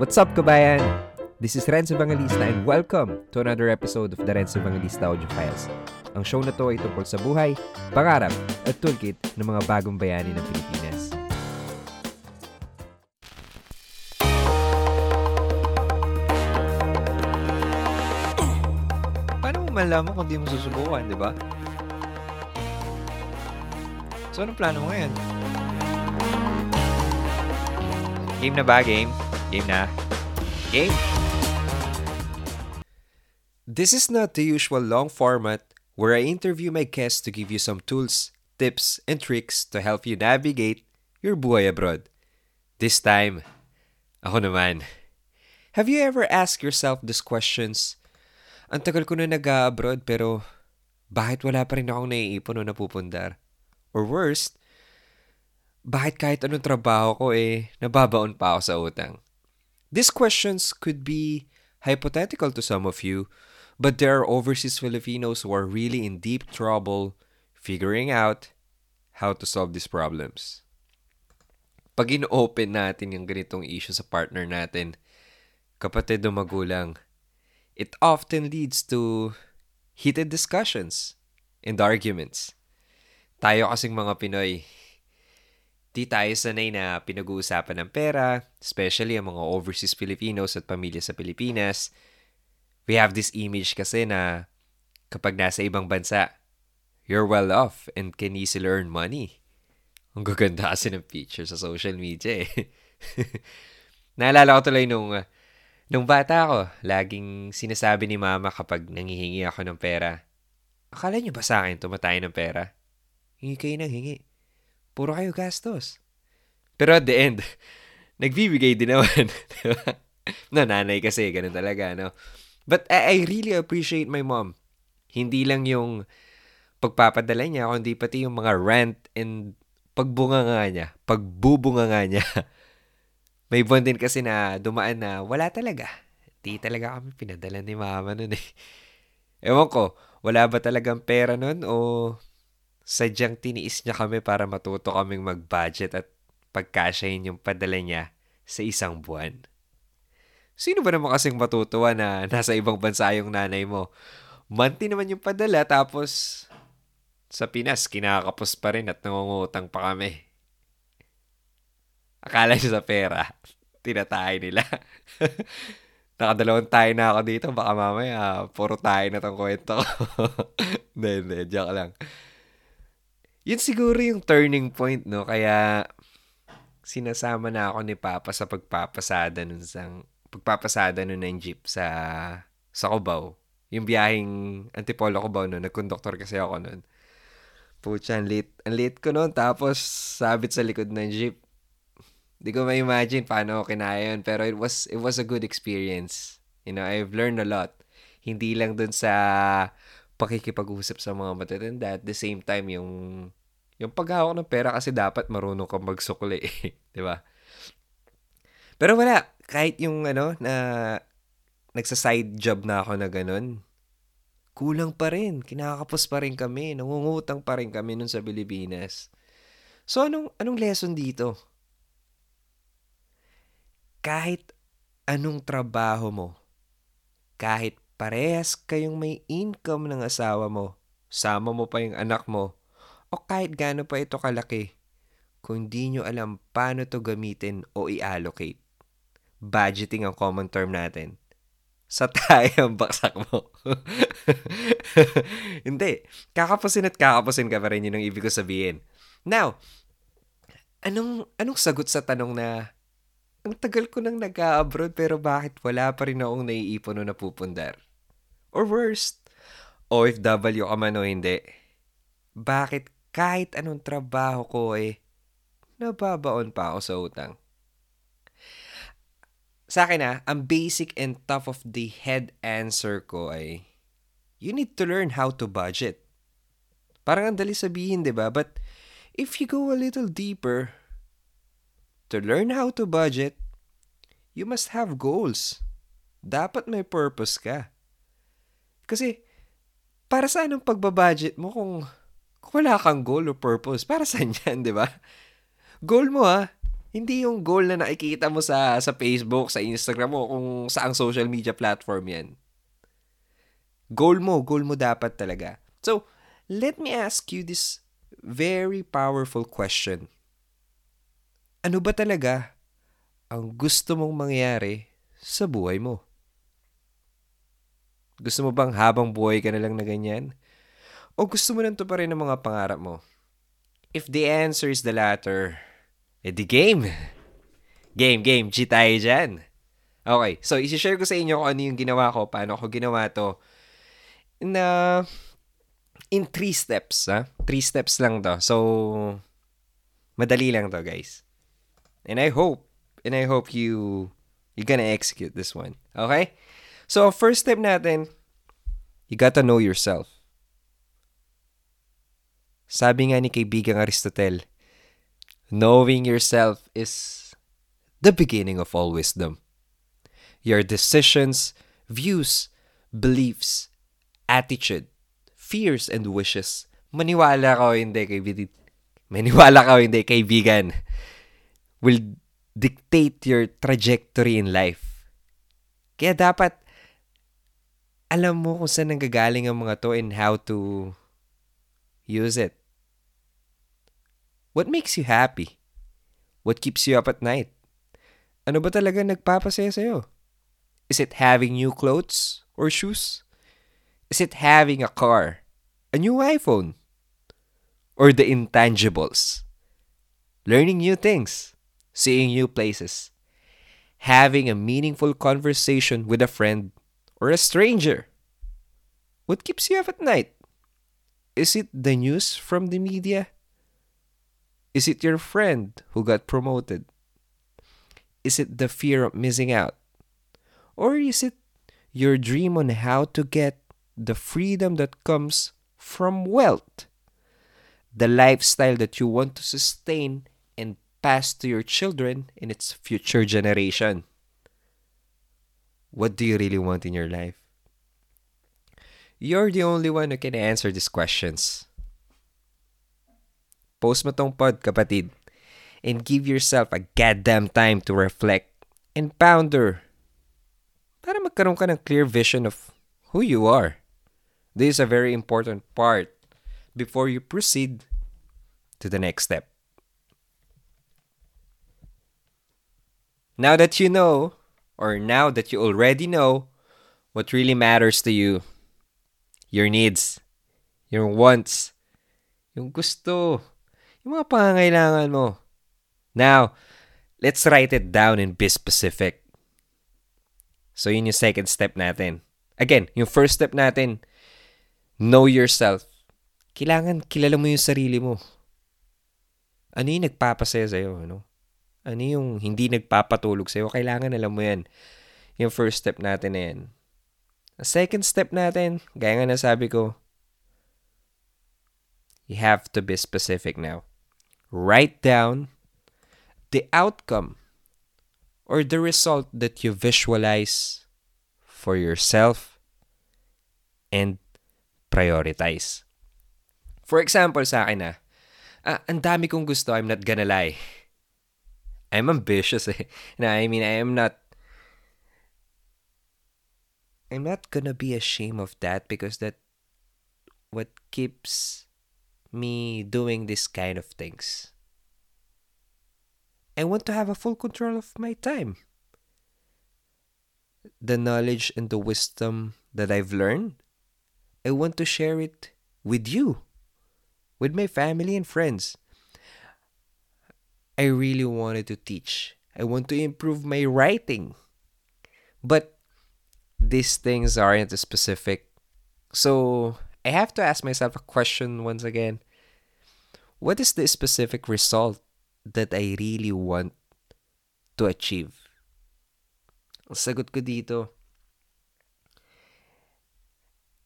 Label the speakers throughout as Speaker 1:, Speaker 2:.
Speaker 1: What's up, kabayan? This is Renzo Evangelista and welcome to another episode of the Renzo Evangelista Audio Files. Ang show na to ay tungkol sa buhay, pangarap, at toolkit ng mga bagong bayani ng Pilipinas. Paano mo malaman kung di mo susubukan, di ba? So, anong plano mo ngayon? Game na ba? Game? Game na? Game! This is not the usual long format where I interview my guests to give you some tools, tips, and tricks to help you navigate your buhay abroad. This time, ako naman. Have you ever asked yourself these questions? Ang tagal ko na nag-abroad pero bakit wala pa rin akong naiipon o napupundar? Or worst, bakit kahit anong trabaho ko eh, nababaon pa ako sa utang? These questions could be hypothetical to some of you, but there are overseas Filipinos who are really in deep trouble figuring out how to solve these problems. Pag in-open natin yung ganitong issue sa partner natin, kapatid o magulang, it often leads to heated discussions and arguments. Tayo kasing mga Pinoy, di tayo sanay na pinag-uusapan ng pera, especially ang mga overseas Filipinos at pamilya sa Pilipinas. We have this image kasi na kapag nasa ibang bansa, you're well off and can easily earn money. Ang gaganda kasi ng picture sa social media eh. Naalala ko tuloy nung, nung bata ako, laging sinasabi ni mama kapag nangihingi ako ng pera, Akala niyo ba sa akin tumatay ng pera? Hingi kayo ng hingi. Puro kayo gastos. Pero at the end, nagbibigay din naman. no, nanay kasi, ganun talaga, no? But I, I really appreciate my mom. Hindi lang yung pagpapadala niya, kundi pati yung mga rant and pagbunga nga niya, pagbubunga nga niya. May buwan din kasi na dumaan na wala talaga. Di talaga kami pinadala ni mama nun eh. Ewan ko, wala ba talagang pera nun o sadyang tiniis niya kami para matuto kaming mag-budget at pagkasyahin yung padala niya sa isang buwan. Sino ba naman kasing matutuwa na nasa ibang bansa yung nanay mo? Monthly naman yung padala tapos sa Pinas kinakapos pa rin at nangungutang pa kami. Akala niyo sa pera, tinatay nila. Nakadalawang tayo na ako dito. Baka mamaya, puro tayo na tong kwento ko. Hindi, hindi. Joke lang. Yun siguro yung turning point, no? Kaya, sinasama na ako ni Papa sa pagpapasada nun sa pagpapasada nun ng jeep sa sa Cubao. Yung biyaheng Antipolo Cubao no, nagkonduktor kasi ako nun. Pucha, ang late, ang late ko nun. Tapos, sabit sa likod ng jeep. Di ko ma-imagine paano ko kinaya yun. Pero it was, it was a good experience. You know, I've learned a lot. Hindi lang dun sa pakikipag-usap sa mga matatanda. At the same time, yung, yung paghawak ng pera kasi dapat marunong kang magsukli. di ba? Pero wala. Kahit yung ano, na nagsa-side job na ako na ganun, kulang pa rin. Kinakapos pa rin kami. Nangungutang pa rin kami nun sa Pilipinas. So, anong, anong lesson dito? kahit anong trabaho mo, kahit parehas kayong may income ng asawa mo, sama mo pa yung anak mo, o kahit gaano pa ito kalaki, kung di nyo alam paano to gamitin o i-allocate. Budgeting ang common term natin. Sa tayo ang baksak mo. Hindi. Kakapusin at kakapusin ka pa rin yun ang ibig ko sabihin. Now, anong, anong sagot sa tanong na ang tagal ko nang nag-abroad pero bakit wala pa rin akong naiipon o napupundar? Or worst, OFW ka man o hindi, bakit kahit anong trabaho ko eh, nababaon pa ako sa utang? Sa akin ah, ang basic and top of the head answer ko ay, you need to learn how to budget. Parang ang dali sabihin, di ba? But if you go a little deeper, To learn how to budget, you must have goals. Dapat may purpose ka. Kasi, para saan ang pagbabudget mo kung, kung wala kang goal or purpose? Para saan yan, di ba? Goal mo ha, Hindi yung goal na nakikita mo sa sa Facebook, sa Instagram mo, kung saang social media platform yan. Goal mo, goal mo dapat talaga. So, let me ask you this very powerful question. Ano ba talaga ang gusto mong mangyari sa buhay mo? Gusto mo bang habang buhay ka na lang na ganyan? O gusto mo nang pa rin ang mga pangarap mo? If the answer is the latter, edi game. Game, game. G tayo dyan. Okay, so isi-share ko sa inyo kung ano yung ginawa ko, paano ko ginawa to. Na in three steps, ha? Three steps lang to. So, madali lang to, guys. And I hope, and I hope you, you're gonna execute this one. Okay? So, first step natin, you gotta know yourself. Sabi nga ni kaibigang Aristotle, knowing yourself is the beginning of all wisdom. Your decisions, views, beliefs, attitude, fears, and wishes. Maniwala ka o hindi, kaibigan. Maniwala ka o hindi, kaibigan. Will dictate your trajectory in life. Kaya dapat alam mo kung saan nanggagaling ang mga to and how to use it. What makes you happy? What keeps you up at night? Ano ba talaga nagpapasaya sa'yo? Is it having new clothes or shoes? Is it having a car? A new iPhone? Or the intangibles? Learning new things? Seeing new places? Having a meaningful conversation with a friend or a stranger? What keeps you up at night? Is it the news from the media? Is it your friend who got promoted? Is it the fear of missing out? Or is it your dream on how to get the freedom that comes from wealth? The lifestyle that you want to sustain and pass to your children in its future generation? What do you really want in your life? You're the only one who can answer these questions. Post mo tong pod, kapatid. And give yourself a goddamn time to reflect and ponder para magkaroon ka ng clear vision of who you are. This is a very important part before you proceed to the next step. Now that you know, or now that you already know, what really matters to you, your needs, your wants, yung gusto, yung mga pangangailangan mo. Now, let's write it down and be specific. So, yun yung second step natin. Again, yung first step natin, know yourself. Kailangan kilala mo yung sarili mo. Ano yung nagpapasaya sa'yo? Ano? Ano yung hindi nagpapatulog sa'yo? Kailangan alam mo yan. Yung first step natin na yan. The second step natin, gaya nga nasabi ko, you have to be specific now. Write down the outcome or the result that you visualize for yourself and prioritize. For example, sa akin na, ah, ang dami kong gusto, I'm not gonna lie. I'm ambitious. Na, I mean, I am not I'm not gonna be ashamed of that because that what keeps me doing this kind of things. I want to have a full control of my time. The knowledge and the wisdom that I've learned, I want to share it with you, with my family and friends. I really wanted to teach. I want to improve my writing. But these things aren't specific. So I have to ask myself a question once again. What is the specific result that I really want to achieve? Ang sagot ko dito,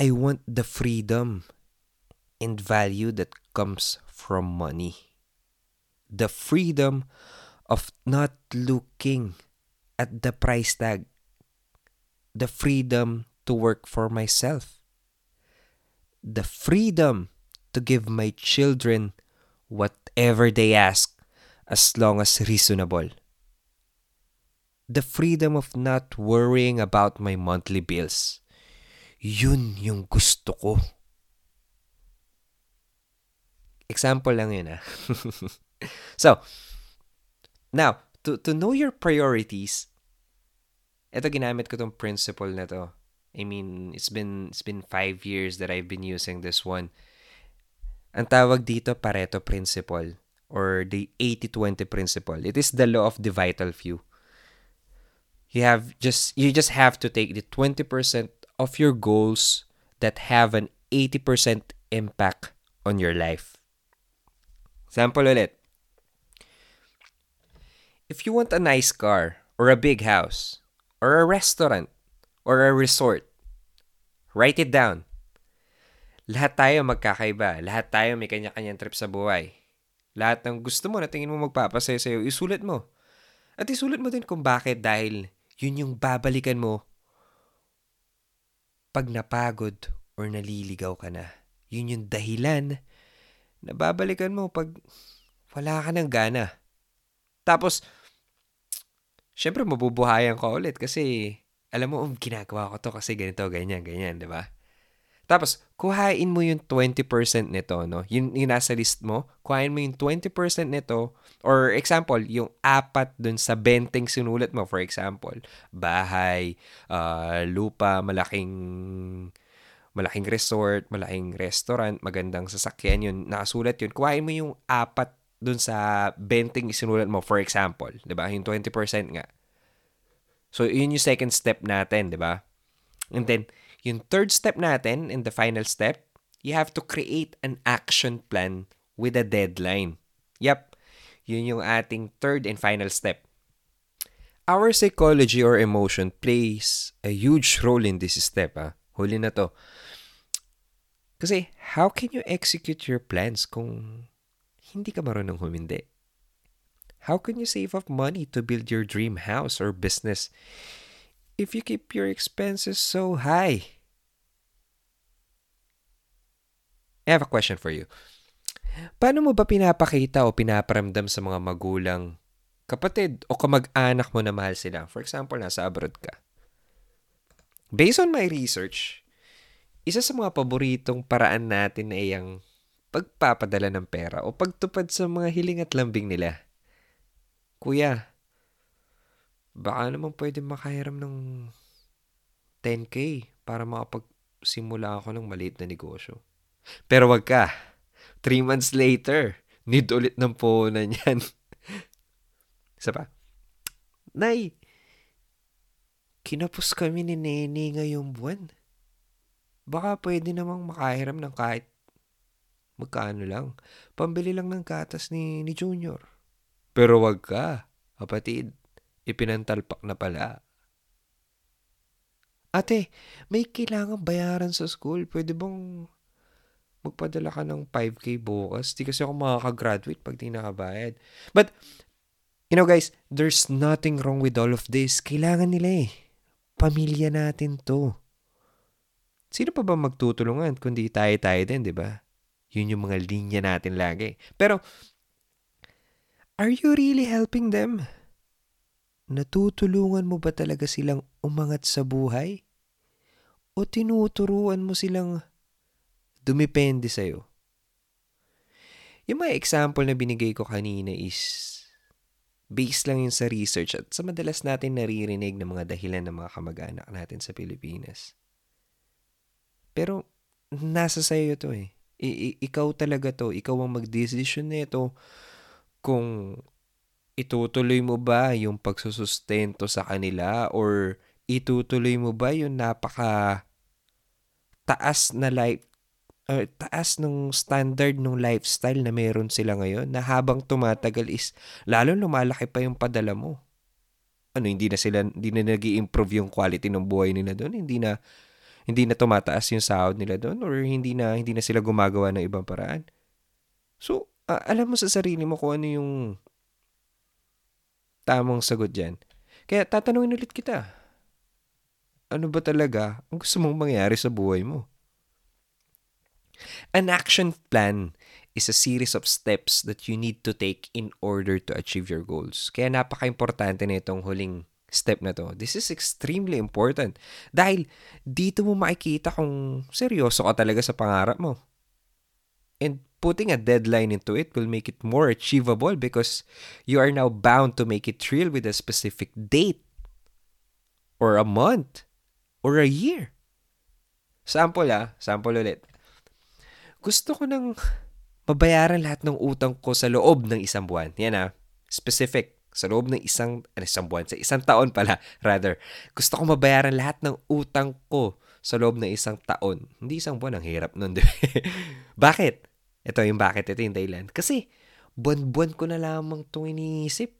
Speaker 1: I want the freedom and value that comes from money. The freedom of not looking at the price tag. The freedom to work for myself. The freedom to give my children whatever they ask as long as reasonable. The freedom of not worrying about my monthly bills. Yun yung gusto ko. Example lang yun ah. so, now, to, to know your priorities, ito ginamit ko tong principle na to. I mean, it's been it's been five years that I've been using this one. Ang tawag dito Pareto principle or the 80-20 principle. It is the law of the vital few. You have just you just have to take the 20% of your goals that have an 80% impact on your life. Sample ulit. If you want a nice car, or a big house, or a restaurant, or a resort, write it down. Lahat tayo magkakaiba. Lahat tayo may kanya-kanyang trip sa buhay. Lahat ng gusto mo na tingin mo magpapasaya sa'yo, isulat mo. At isulat mo din kung bakit dahil yun yung babalikan mo pag napagod or naliligaw ka na. Yun yung dahilan nababalikan mo pag wala ka ng gana. Tapos, syempre mabubuhayan ka ulit kasi alam mo, um, ginagawa ko to kasi ganito, ganyan, ganyan, di ba? Tapos, kuhain mo yung 20% nito, no? Yung, yung nasa list mo, kuhain mo yung 20% nito, or example, yung apat dun sa benteng sinulat mo, for example, bahay, uh, lupa, malaking malaking resort, malaking restaurant, magandang sasakyan yun, nakasulat yun, kuhain mo yung apat dun sa benting isinulat mo, for example, di ba? Yung 20% nga. So, yun yung second step natin, di ba? And then, yung third step natin, in the final step, you have to create an action plan with a deadline. Yep, yun yung ating third and final step. Our psychology or emotion plays a huge role in this step. Ah. Huli na to. Kasi how can you execute your plans kung hindi ka marunong humindi? How can you save up money to build your dream house or business if you keep your expenses so high? I have a question for you. Paano mo ba pinapakita o pinaparamdam sa mga magulang, kapatid o kamag-anak mo na mahal sila? For example, nasa abroad ka. Based on my research, isa sa mga paboritong paraan natin ay ang pagpapadala ng pera o pagtupad sa mga hiling at lambing nila. Kuya, baka naman pwede makahiram ng 10K para makapagsimula ako ng maliit na negosyo. Pero wag ka. Three months later, need ulit ng puhunan yan. Isa pa. Nay, kinapos kami ni Nene ngayong buwan baka pwede namang makahiram ng kahit magkano lang. Pambili lang ng gatas ni, ni Junior. Pero wag ka, kapatid. Ipinantalpak na pala. Ate, may kailangan bayaran sa school. Pwede bang magpadala ka ng 5K bukas? Di kasi ako makakagraduate pag di nakabayad. But, you know guys, there's nothing wrong with all of this. Kailangan nila eh. Pamilya natin to. Sino pa ba magtutulungan kundi tayo-tayo din, di ba? Yun yung mga linya natin lagi. Pero, are you really helping them? Natutulungan mo ba talaga silang umangat sa buhay? O tinuturuan mo silang dumepende sa'yo? Yung mga example na binigay ko kanina is based lang yun sa research at sa madalas natin naririnig ng mga dahilan ng mga kamag-anak natin sa Pilipinas. Pero, nasa sa'yo to eh. I- ikaw talaga to. Ikaw ang mag-decision nito kung itutuloy mo ba yung pagsusustento sa kanila or itutuloy mo ba yung napaka taas na life uh, taas ng standard ng lifestyle na meron sila ngayon na habang tumatagal is lalo lumalaki pa yung padala mo. Ano, hindi na sila, hindi na nag improve yung quality ng buhay nila doon. Hindi na hindi na tumataas yung sahod nila doon or hindi na hindi na sila gumagawa ng ibang paraan. So, uh, alam mo sa sarili mo kung ano yung tamang sagot diyan. Kaya tatanungin ulit kita. Ano ba talaga ang gusto mong mangyari sa buhay mo? An action plan is a series of steps that you need to take in order to achieve your goals. Kaya napaka-importante na itong huling step na to. This is extremely important. Dahil dito mo makikita kung seryoso ka talaga sa pangarap mo. And putting a deadline into it will make it more achievable because you are now bound to make it real with a specific date or a month or a year. Sample ah, sample ulit. Gusto ko nang mabayaran lahat ng utang ko sa loob ng isang buwan. Yan ah, specific. Sa loob ng isang, ano, isang buwan, sa isang taon pala, rather. Gusto ko mabayaran lahat ng utang ko sa loob ng isang taon. Hindi isang buwan, ang hirap nun, bakit? Ito yung bakit, ito yung dahilan. Kasi, buwan-buwan ko na lamang itong iniisip.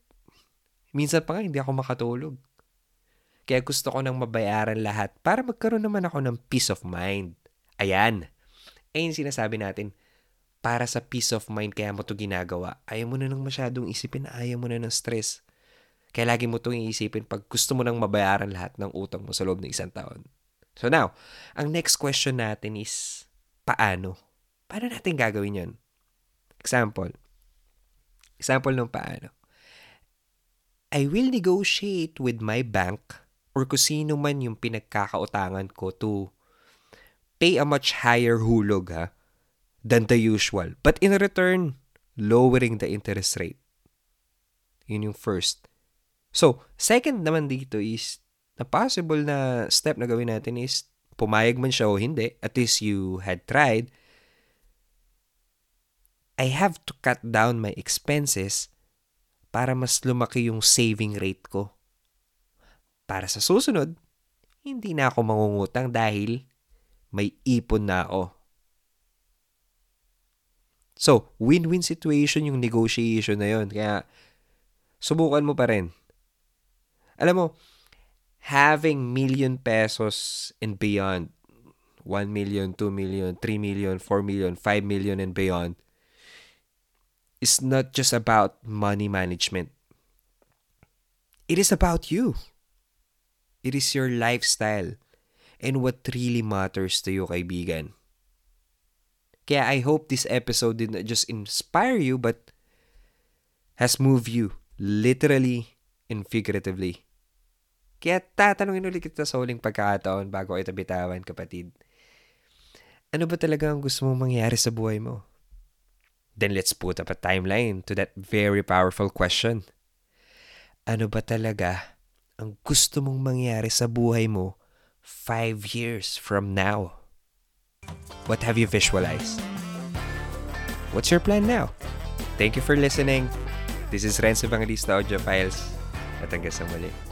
Speaker 1: Minsan pa nga, hindi ako makatulog. Kaya gusto ko nang mabayaran lahat para magkaroon naman ako ng peace of mind. Ayan. Ayun sinasabi natin, para sa peace of mind kaya mo to ginagawa. Ayaw mo na nang masyadong isipin, ayaw mo na ng stress. Kaya lagi mo itong iisipin pag gusto mo nang mabayaran lahat ng utang mo sa loob ng isang taon. So now, ang next question natin is, paano? Paano natin gagawin yon? Example. Example ng paano. I will negotiate with my bank or kung sino man yung pinagkakautangan ko to pay a much higher hulog ha than the usual. But in return, lowering the interest rate. Yun yung first. So, second naman dito is, na possible na step na gawin natin is, pumayag man siya o hindi, at least you had tried, I have to cut down my expenses para mas lumaki yung saving rate ko. Para sa susunod, hindi na ako mangungutang dahil may ipon na ako. So, win-win situation yung negotiation na yon. Kaya, subukan mo pa rin. Alam mo, having million pesos and beyond, 1 million, 2 million, 3 million, 4 million, 5 million and beyond, is not just about money management. It is about you. It is your lifestyle and what really matters to you, kaibigan. Kaya I hope this episode did not just inspire you but has moved you literally and figuratively. Kaya tatanungin ulit kita sa huling pagkakataon bago kita bitawan, kapatid. Ano ba talaga ang gusto mong mangyari sa buhay mo? Then let's put up a timeline to that very powerful question. Ano ba talaga ang gusto mong mangyari sa buhay mo five years from now? What have you visualized? What's your plan now? Thank you for listening. This is Renzo Evangelista Audio Files. At hanggang sa muli.